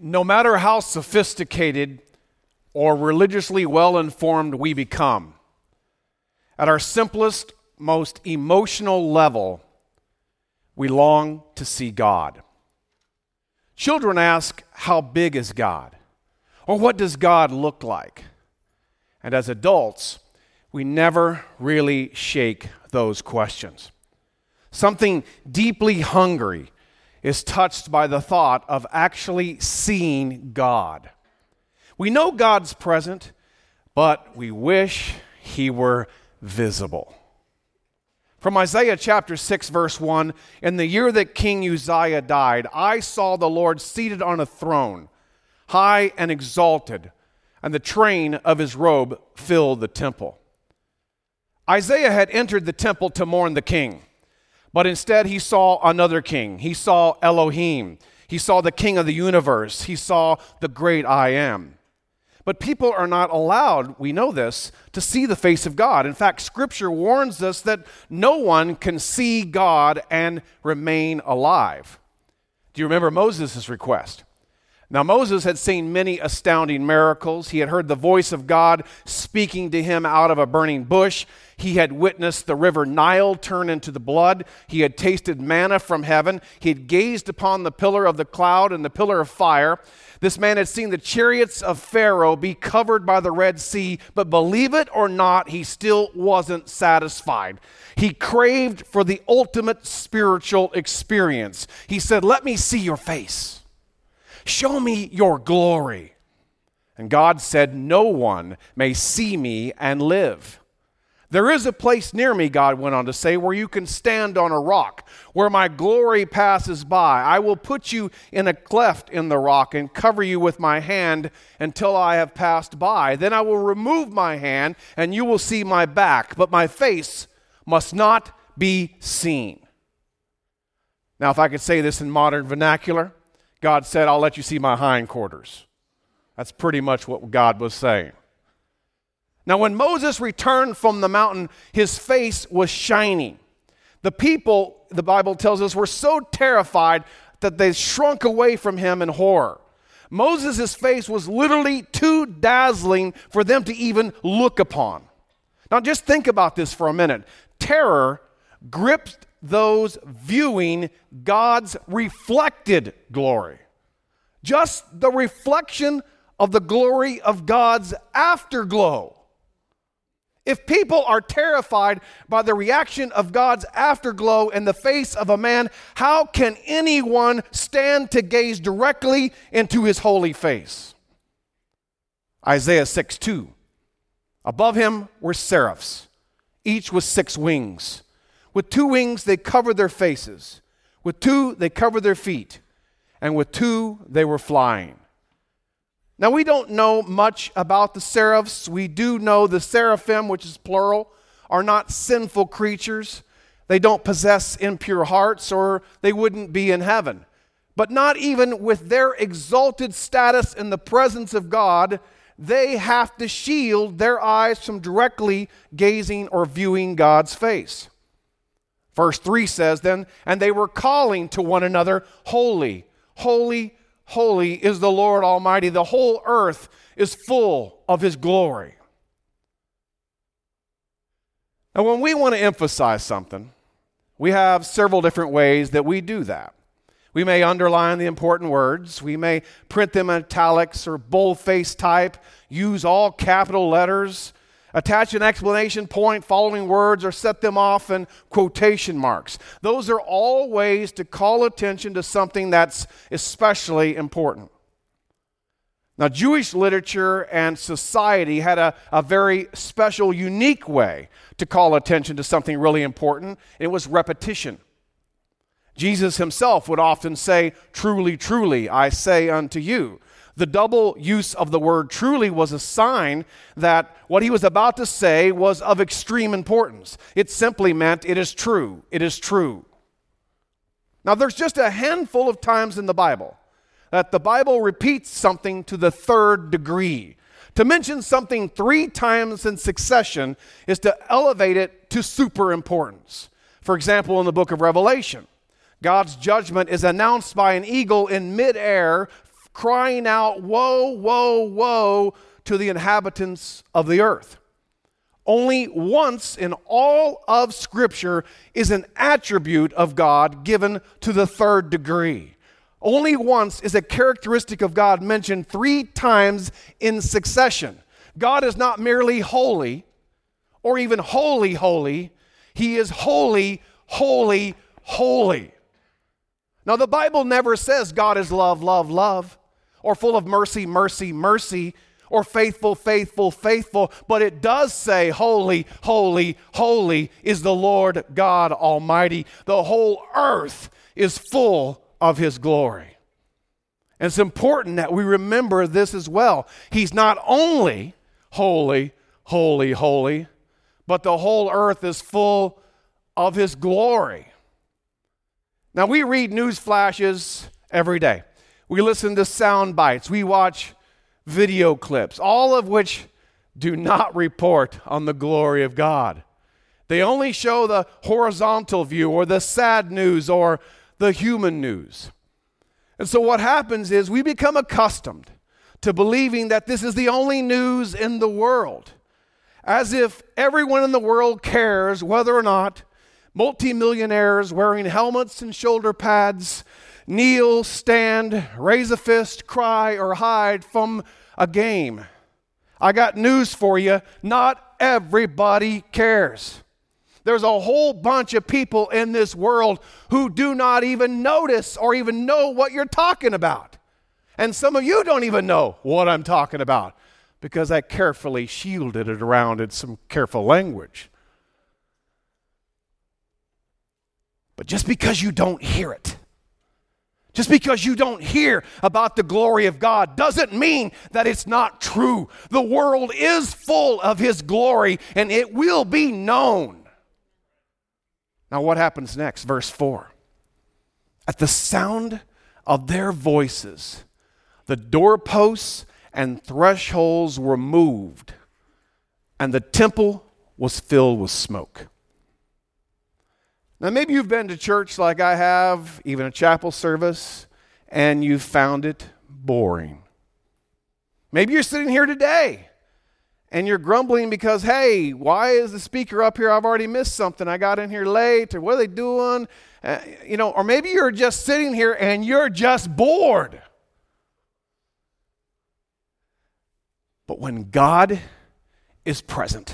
No matter how sophisticated or religiously well informed we become, at our simplest, most emotional level, we long to see God. Children ask, How big is God? Or what does God look like? And as adults, we never really shake those questions. Something deeply hungry is touched by the thought of actually seeing God. We know God's present, but we wish he were visible. From Isaiah chapter 6, verse 1 In the year that King Uzziah died, I saw the Lord seated on a throne, high and exalted, and the train of his robe filled the temple. Isaiah had entered the temple to mourn the king. But instead, he saw another king. He saw Elohim. He saw the king of the universe. He saw the great I am. But people are not allowed, we know this, to see the face of God. In fact, Scripture warns us that no one can see God and remain alive. Do you remember Moses' request? Now, Moses had seen many astounding miracles. He had heard the voice of God speaking to him out of a burning bush. He had witnessed the river Nile turn into the blood. He had tasted manna from heaven. He had gazed upon the pillar of the cloud and the pillar of fire. This man had seen the chariots of Pharaoh be covered by the Red Sea, but believe it or not, he still wasn't satisfied. He craved for the ultimate spiritual experience. He said, Let me see your face. Show me your glory. And God said, No one may see me and live. There is a place near me, God went on to say, where you can stand on a rock, where my glory passes by. I will put you in a cleft in the rock and cover you with my hand until I have passed by. Then I will remove my hand, and you will see my back, but my face must not be seen. Now, if I could say this in modern vernacular, God said, I'll let you see my hindquarters. That's pretty much what God was saying. Now, when Moses returned from the mountain, his face was shining. The people, the Bible tells us, were so terrified that they shrunk away from him in horror. Moses' face was literally too dazzling for them to even look upon. Now, just think about this for a minute. Terror gripped those viewing God's reflected glory. Just the reflection of the glory of God's afterglow. If people are terrified by the reaction of God's afterglow in the face of a man, how can anyone stand to gaze directly into his holy face? Isaiah 6 2. Above him were seraphs, each with six wings. With two wings they covered their faces, with two they covered their feet, and with two they were flying. Now, we don't know much about the seraphs. We do know the seraphim, which is plural, are not sinful creatures. They don't possess impure hearts, or they wouldn't be in heaven. But not even with their exalted status in the presence of God, they have to shield their eyes from directly gazing or viewing God's face. Verse 3 says, Then, and they were calling to one another, Holy, holy, Holy is the Lord Almighty. The whole earth is full of His glory. And when we want to emphasize something, we have several different ways that we do that. We may underline the important words. We may print them in italics or boldface type, use all capital letters, Attach an explanation point following words or set them off in quotation marks. Those are all ways to call attention to something that's especially important. Now, Jewish literature and society had a, a very special, unique way to call attention to something really important. It was repetition. Jesus himself would often say, Truly, truly, I say unto you. The double use of the word truly was a sign that what he was about to say was of extreme importance. It simply meant it is true. It is true. Now, there's just a handful of times in the Bible that the Bible repeats something to the third degree. To mention something three times in succession is to elevate it to super importance. For example, in the book of Revelation, God's judgment is announced by an eagle in midair crying out, Woe, woe, woe to the inhabitants of the earth. Only once in all of Scripture is an attribute of God given to the third degree. Only once is a characteristic of God mentioned three times in succession. God is not merely holy or even holy, holy. He is holy, holy, holy. Now, the Bible never says God is love, love, love, or full of mercy, mercy, mercy, or faithful, faithful, faithful, but it does say, Holy, holy, holy is the Lord God Almighty. The whole earth is full of His glory. And it's important that we remember this as well. He's not only holy, holy, holy, but the whole earth is full of His glory. Now, we read news flashes every day. We listen to sound bites. We watch video clips, all of which do not report on the glory of God. They only show the horizontal view or the sad news or the human news. And so what happens is we become accustomed to believing that this is the only news in the world, as if everyone in the world cares whether or not multimillionaires wearing helmets and shoulder pads kneel, stand, raise a fist, cry, or hide from a game. I got news for you not everybody cares. There's a whole bunch of people in this world who do not even notice or even know what you're talking about. And some of you don't even know what I'm talking about because I carefully shielded it around in some careful language. But just because you don't hear it, just because you don't hear about the glory of God doesn't mean that it's not true. The world is full of His glory and it will be known. Now, what happens next? Verse 4. At the sound of their voices, the doorposts and thresholds were moved, and the temple was filled with smoke. Now, maybe you've been to church like I have, even a chapel service, and you found it boring. Maybe you're sitting here today and you're grumbling because, hey, why is the speaker up here? I've already missed something. I got in here late, or what are they doing? Uh, you know, or maybe you're just sitting here and you're just bored. But when God is present,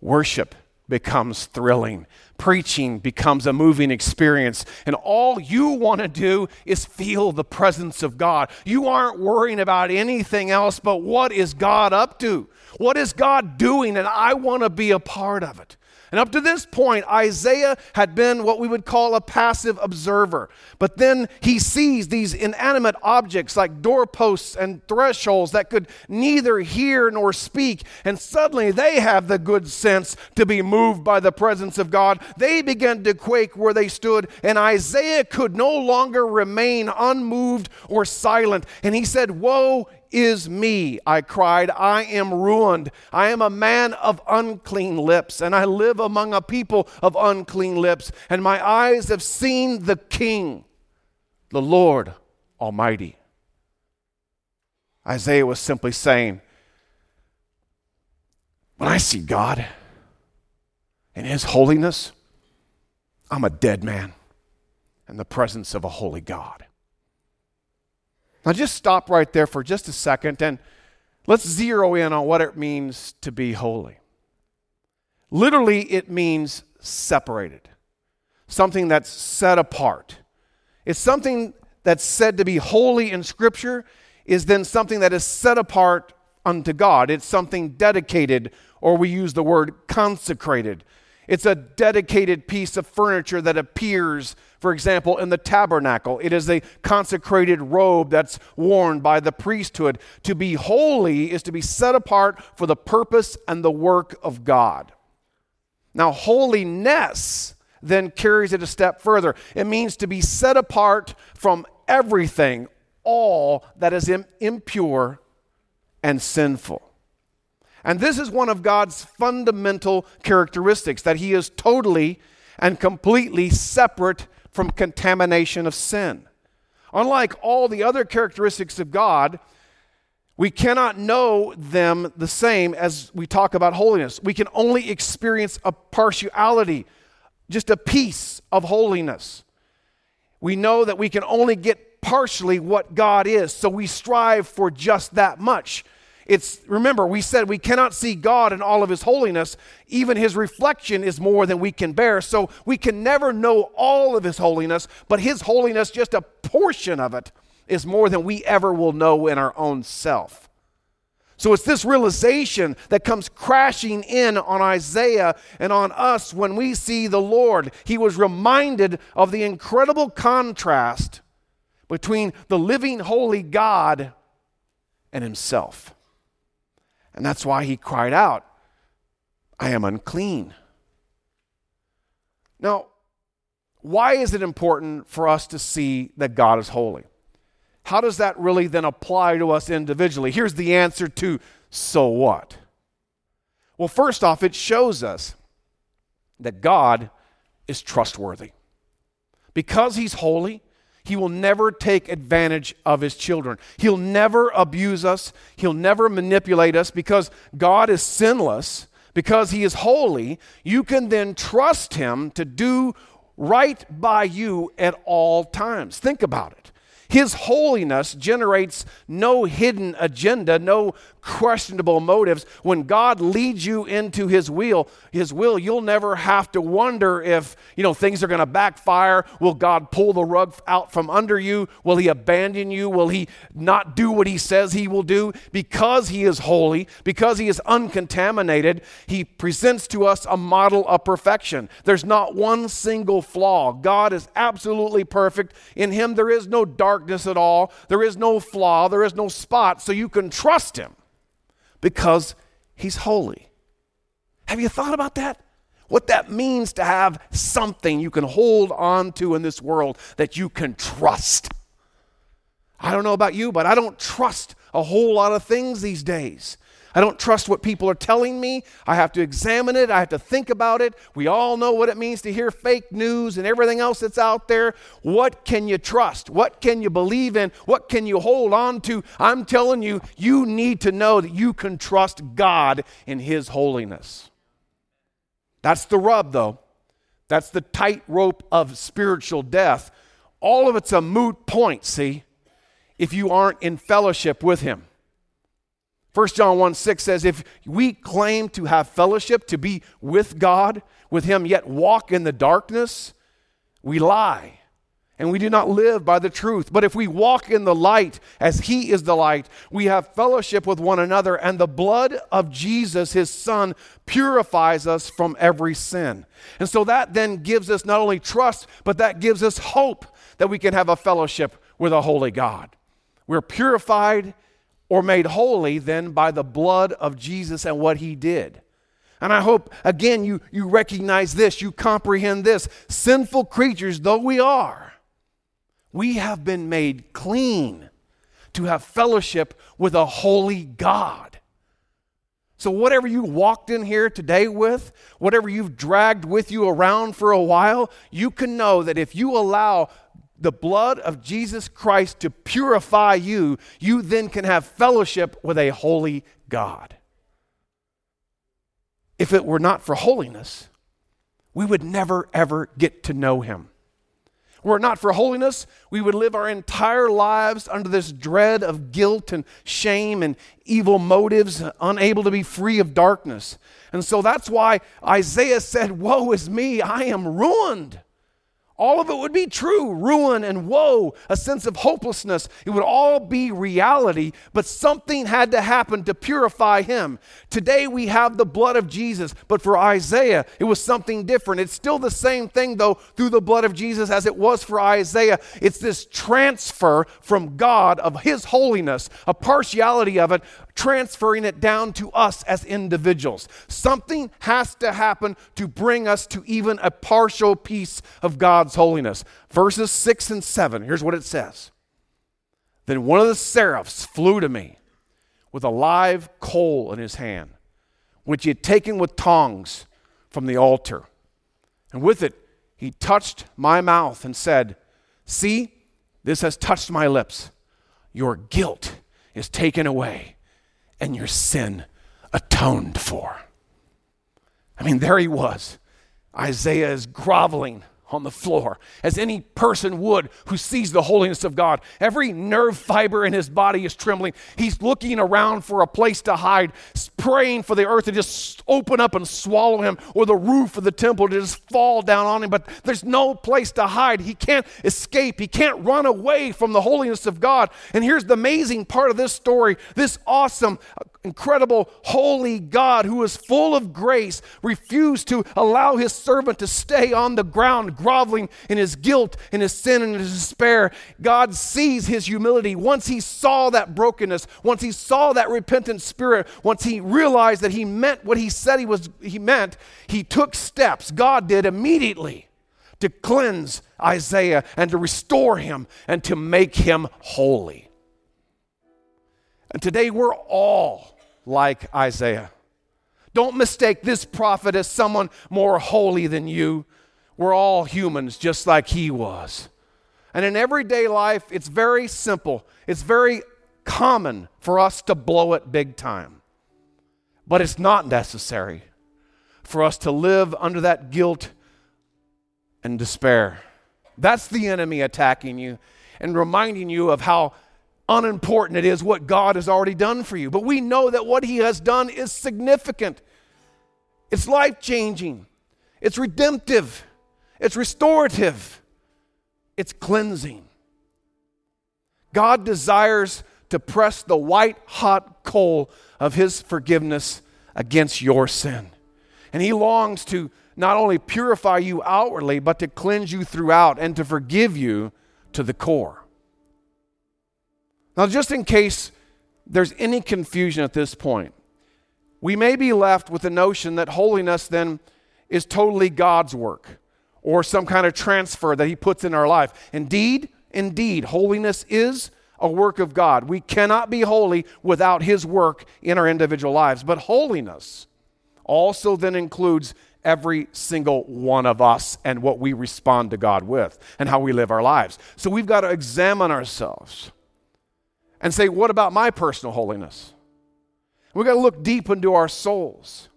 worship becomes thrilling. Preaching becomes a moving experience. And all you want to do is feel the presence of God. You aren't worrying about anything else but what is God up to? What is God doing? And I want to be a part of it. And up to this point, Isaiah had been what we would call a passive observer. But then he sees these inanimate objects like doorposts and thresholds that could neither hear nor speak. And suddenly they have the good sense to be moved by the presence of God. They began to quake where they stood, and Isaiah could no longer remain unmoved or silent. And he said, Woe is me, I cried. I am ruined. I am a man of unclean lips, and I live among a people of unclean lips, and my eyes have seen the King, the Lord Almighty. Isaiah was simply saying, When I see God in His holiness, I'm a dead man in the presence of a holy God. Now, just stop right there for just a second and let's zero in on what it means to be holy. Literally, it means separated, something that's set apart. It's something that's said to be holy in Scripture, is then something that is set apart unto God. It's something dedicated, or we use the word consecrated. It's a dedicated piece of furniture that appears, for example, in the tabernacle. It is a consecrated robe that's worn by the priesthood. To be holy is to be set apart for the purpose and the work of God. Now, holiness then carries it a step further. It means to be set apart from everything, all that is impure and sinful. And this is one of God's fundamental characteristics that He is totally and completely separate from contamination of sin. Unlike all the other characteristics of God, we cannot know them the same as we talk about holiness. We can only experience a partiality, just a piece of holiness. We know that we can only get partially what God is, so we strive for just that much. It's remember, we said we cannot see God in all of his holiness. Even his reflection is more than we can bear. So we can never know all of his holiness, but his holiness, just a portion of it, is more than we ever will know in our own self. So it's this realization that comes crashing in on Isaiah and on us when we see the Lord. He was reminded of the incredible contrast between the living, holy God and himself. And that's why he cried out, I am unclean. Now, why is it important for us to see that God is holy? How does that really then apply to us individually? Here's the answer to so what? Well, first off, it shows us that God is trustworthy. Because He's holy, He will never take advantage of His children. He'll never abuse us, He'll never manipulate us because God is sinless. Because He is holy, you can then trust Him to do right by you at all times. Think about it. His holiness generates no hidden agenda, no questionable motives. When God leads you into his will, his will, you'll never have to wonder if, you know, things are going to backfire. Will God pull the rug out from under you? Will he abandon you? Will he not do what he says he will do? Because he is holy, because he is uncontaminated, he presents to us a model of perfection. There's not one single flaw. God is absolutely perfect. In him there is no darkness at all. There is no flaw, there is no spot, so you can trust him because he's holy. Have you thought about that? What that means to have something you can hold on to in this world that you can trust. I don't know about you, but I don't trust a whole lot of things these days. I don't trust what people are telling me. I have to examine it. I have to think about it. We all know what it means to hear fake news and everything else that's out there. What can you trust? What can you believe in? What can you hold on to? I'm telling you, you need to know that you can trust God in His holiness. That's the rub, though. That's the tightrope of spiritual death. All of it's a moot point, see, if you aren't in fellowship with Him. 1 John 1 6 says, If we claim to have fellowship, to be with God, with Him, yet walk in the darkness, we lie and we do not live by the truth. But if we walk in the light as He is the light, we have fellowship with one another, and the blood of Jesus, His Son, purifies us from every sin. And so that then gives us not only trust, but that gives us hope that we can have a fellowship with a holy God. We're purified or made holy then by the blood of Jesus and what he did. And I hope, again, you, you recognize this, you comprehend this. Sinful creatures though we are, we have been made clean to have fellowship with a holy God. So, whatever you walked in here today with, whatever you've dragged with you around for a while, you can know that if you allow the blood of Jesus Christ to purify you, you then can have fellowship with a holy God. If it were not for holiness, we would never, ever get to know Him. Were it not for holiness, we would live our entire lives under this dread of guilt and shame and evil motives, unable to be free of darkness. And so that's why Isaiah said, Woe is me, I am ruined all of it would be true ruin and woe, a sense of hopelessness. It would all be reality, but something had to happen to purify him. Today we have the blood of Jesus, but for Isaiah, it was something different. It's still the same thing, though, through the blood of Jesus as it was for Isaiah. It's this transfer from God of his holiness, a partiality of it, transferring it down to us as individuals. Something has to happen to bring us to even a partial piece of God's holiness. Verses 6 and 7, here's what it says Then one of the seraphs flew to me with a live coal in his hand, which he had taken with tongs from the altar. And with it, he touched my mouth and said, See, This has touched my lips. Your guilt is taken away and your sin atoned for. I mean, there he was. Isaiah is groveling on the floor, as any person would who sees the holiness of God. Every nerve fiber in his body is trembling. He's looking around for a place to hide, praying for the earth to just open up and swallow him, or the roof of the temple to just fall down on him. But there's no place to hide. He can't escape, he can't run away from the holiness of God. And here's the amazing part of this story this awesome, incredible, holy God who is full of grace refused to allow his servant to stay on the ground groveling in his guilt, in his sin, and his despair. God sees his humility. Once he saw that brokenness, once he saw that repentant spirit, once he realized that he meant what he said he was he meant, he took steps. God did immediately to cleanse Isaiah and to restore him and to make him holy. And today we're all like Isaiah. Don't mistake this prophet as someone more holy than you. We're all humans just like he was. And in everyday life, it's very simple. It's very common for us to blow it big time. But it's not necessary for us to live under that guilt and despair. That's the enemy attacking you and reminding you of how unimportant it is what God has already done for you. But we know that what He has done is significant, it's life changing, it's redemptive, it's restorative, it's cleansing. God desires to press the white hot coal of His forgiveness against your sin. And He longs to not only purify you outwardly, but to cleanse you throughout and to forgive you to the core. Now, just in case there's any confusion at this point, we may be left with the notion that holiness then is totally God's work or some kind of transfer that He puts in our life. Indeed, indeed, holiness is a work of God. We cannot be holy without His work in our individual lives. But holiness also then includes every single one of us and what we respond to God with and how we live our lives. So we've got to examine ourselves and say, what about my personal holiness? We've got to look deep into our souls.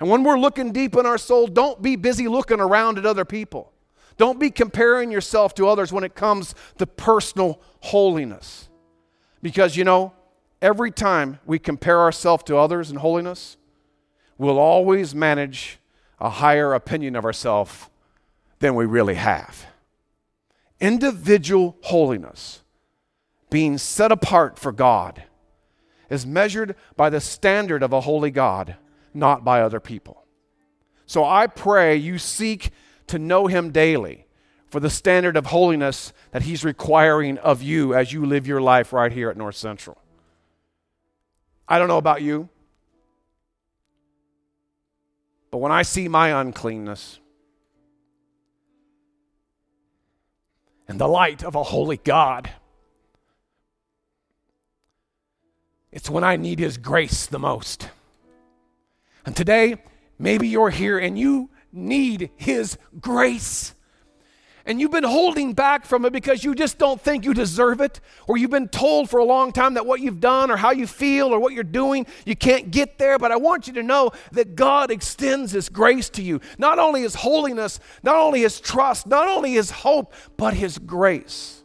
And when we're looking deep in our soul, don't be busy looking around at other people. Don't be comparing yourself to others when it comes to personal holiness. Because, you know, every time we compare ourselves to others in holiness, we'll always manage a higher opinion of ourselves than we really have. Individual holiness, being set apart for God, is measured by the standard of a holy God not by other people. So I pray you seek to know Him daily for the standard of holiness that He's requiring of you as you live your life right here at North Central. I don't know about you, but when I see my uncleanness and the light of a holy God, it's when I need His grace the most. And today, maybe you're here and you need His grace. And you've been holding back from it because you just don't think you deserve it, or you've been told for a long time that what you've done or how you feel or what you're doing, you can't get there. But I want you to know that God extends His grace to you. Not only His holiness, not only His trust, not only His hope, but His grace.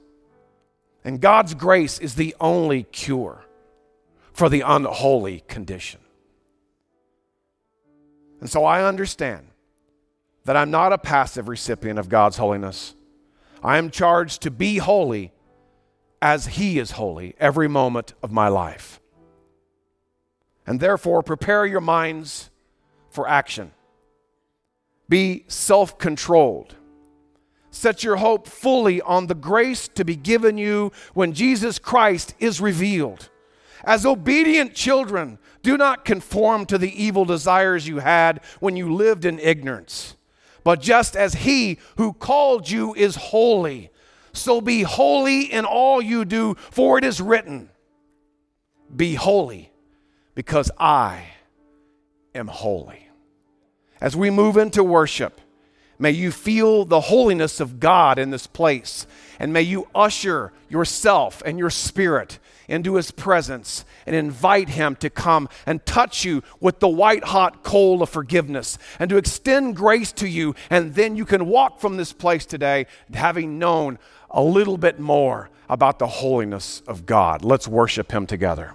And God's grace is the only cure for the unholy condition. And so I understand that I'm not a passive recipient of God's holiness. I am charged to be holy as He is holy every moment of my life. And therefore, prepare your minds for action. Be self controlled. Set your hope fully on the grace to be given you when Jesus Christ is revealed. As obedient children, do not conform to the evil desires you had when you lived in ignorance. But just as he who called you is holy, so be holy in all you do, for it is written, Be holy, because I am holy. As we move into worship, May you feel the holiness of God in this place. And may you usher yourself and your spirit into his presence and invite him to come and touch you with the white hot coal of forgiveness and to extend grace to you. And then you can walk from this place today having known a little bit more about the holiness of God. Let's worship him together.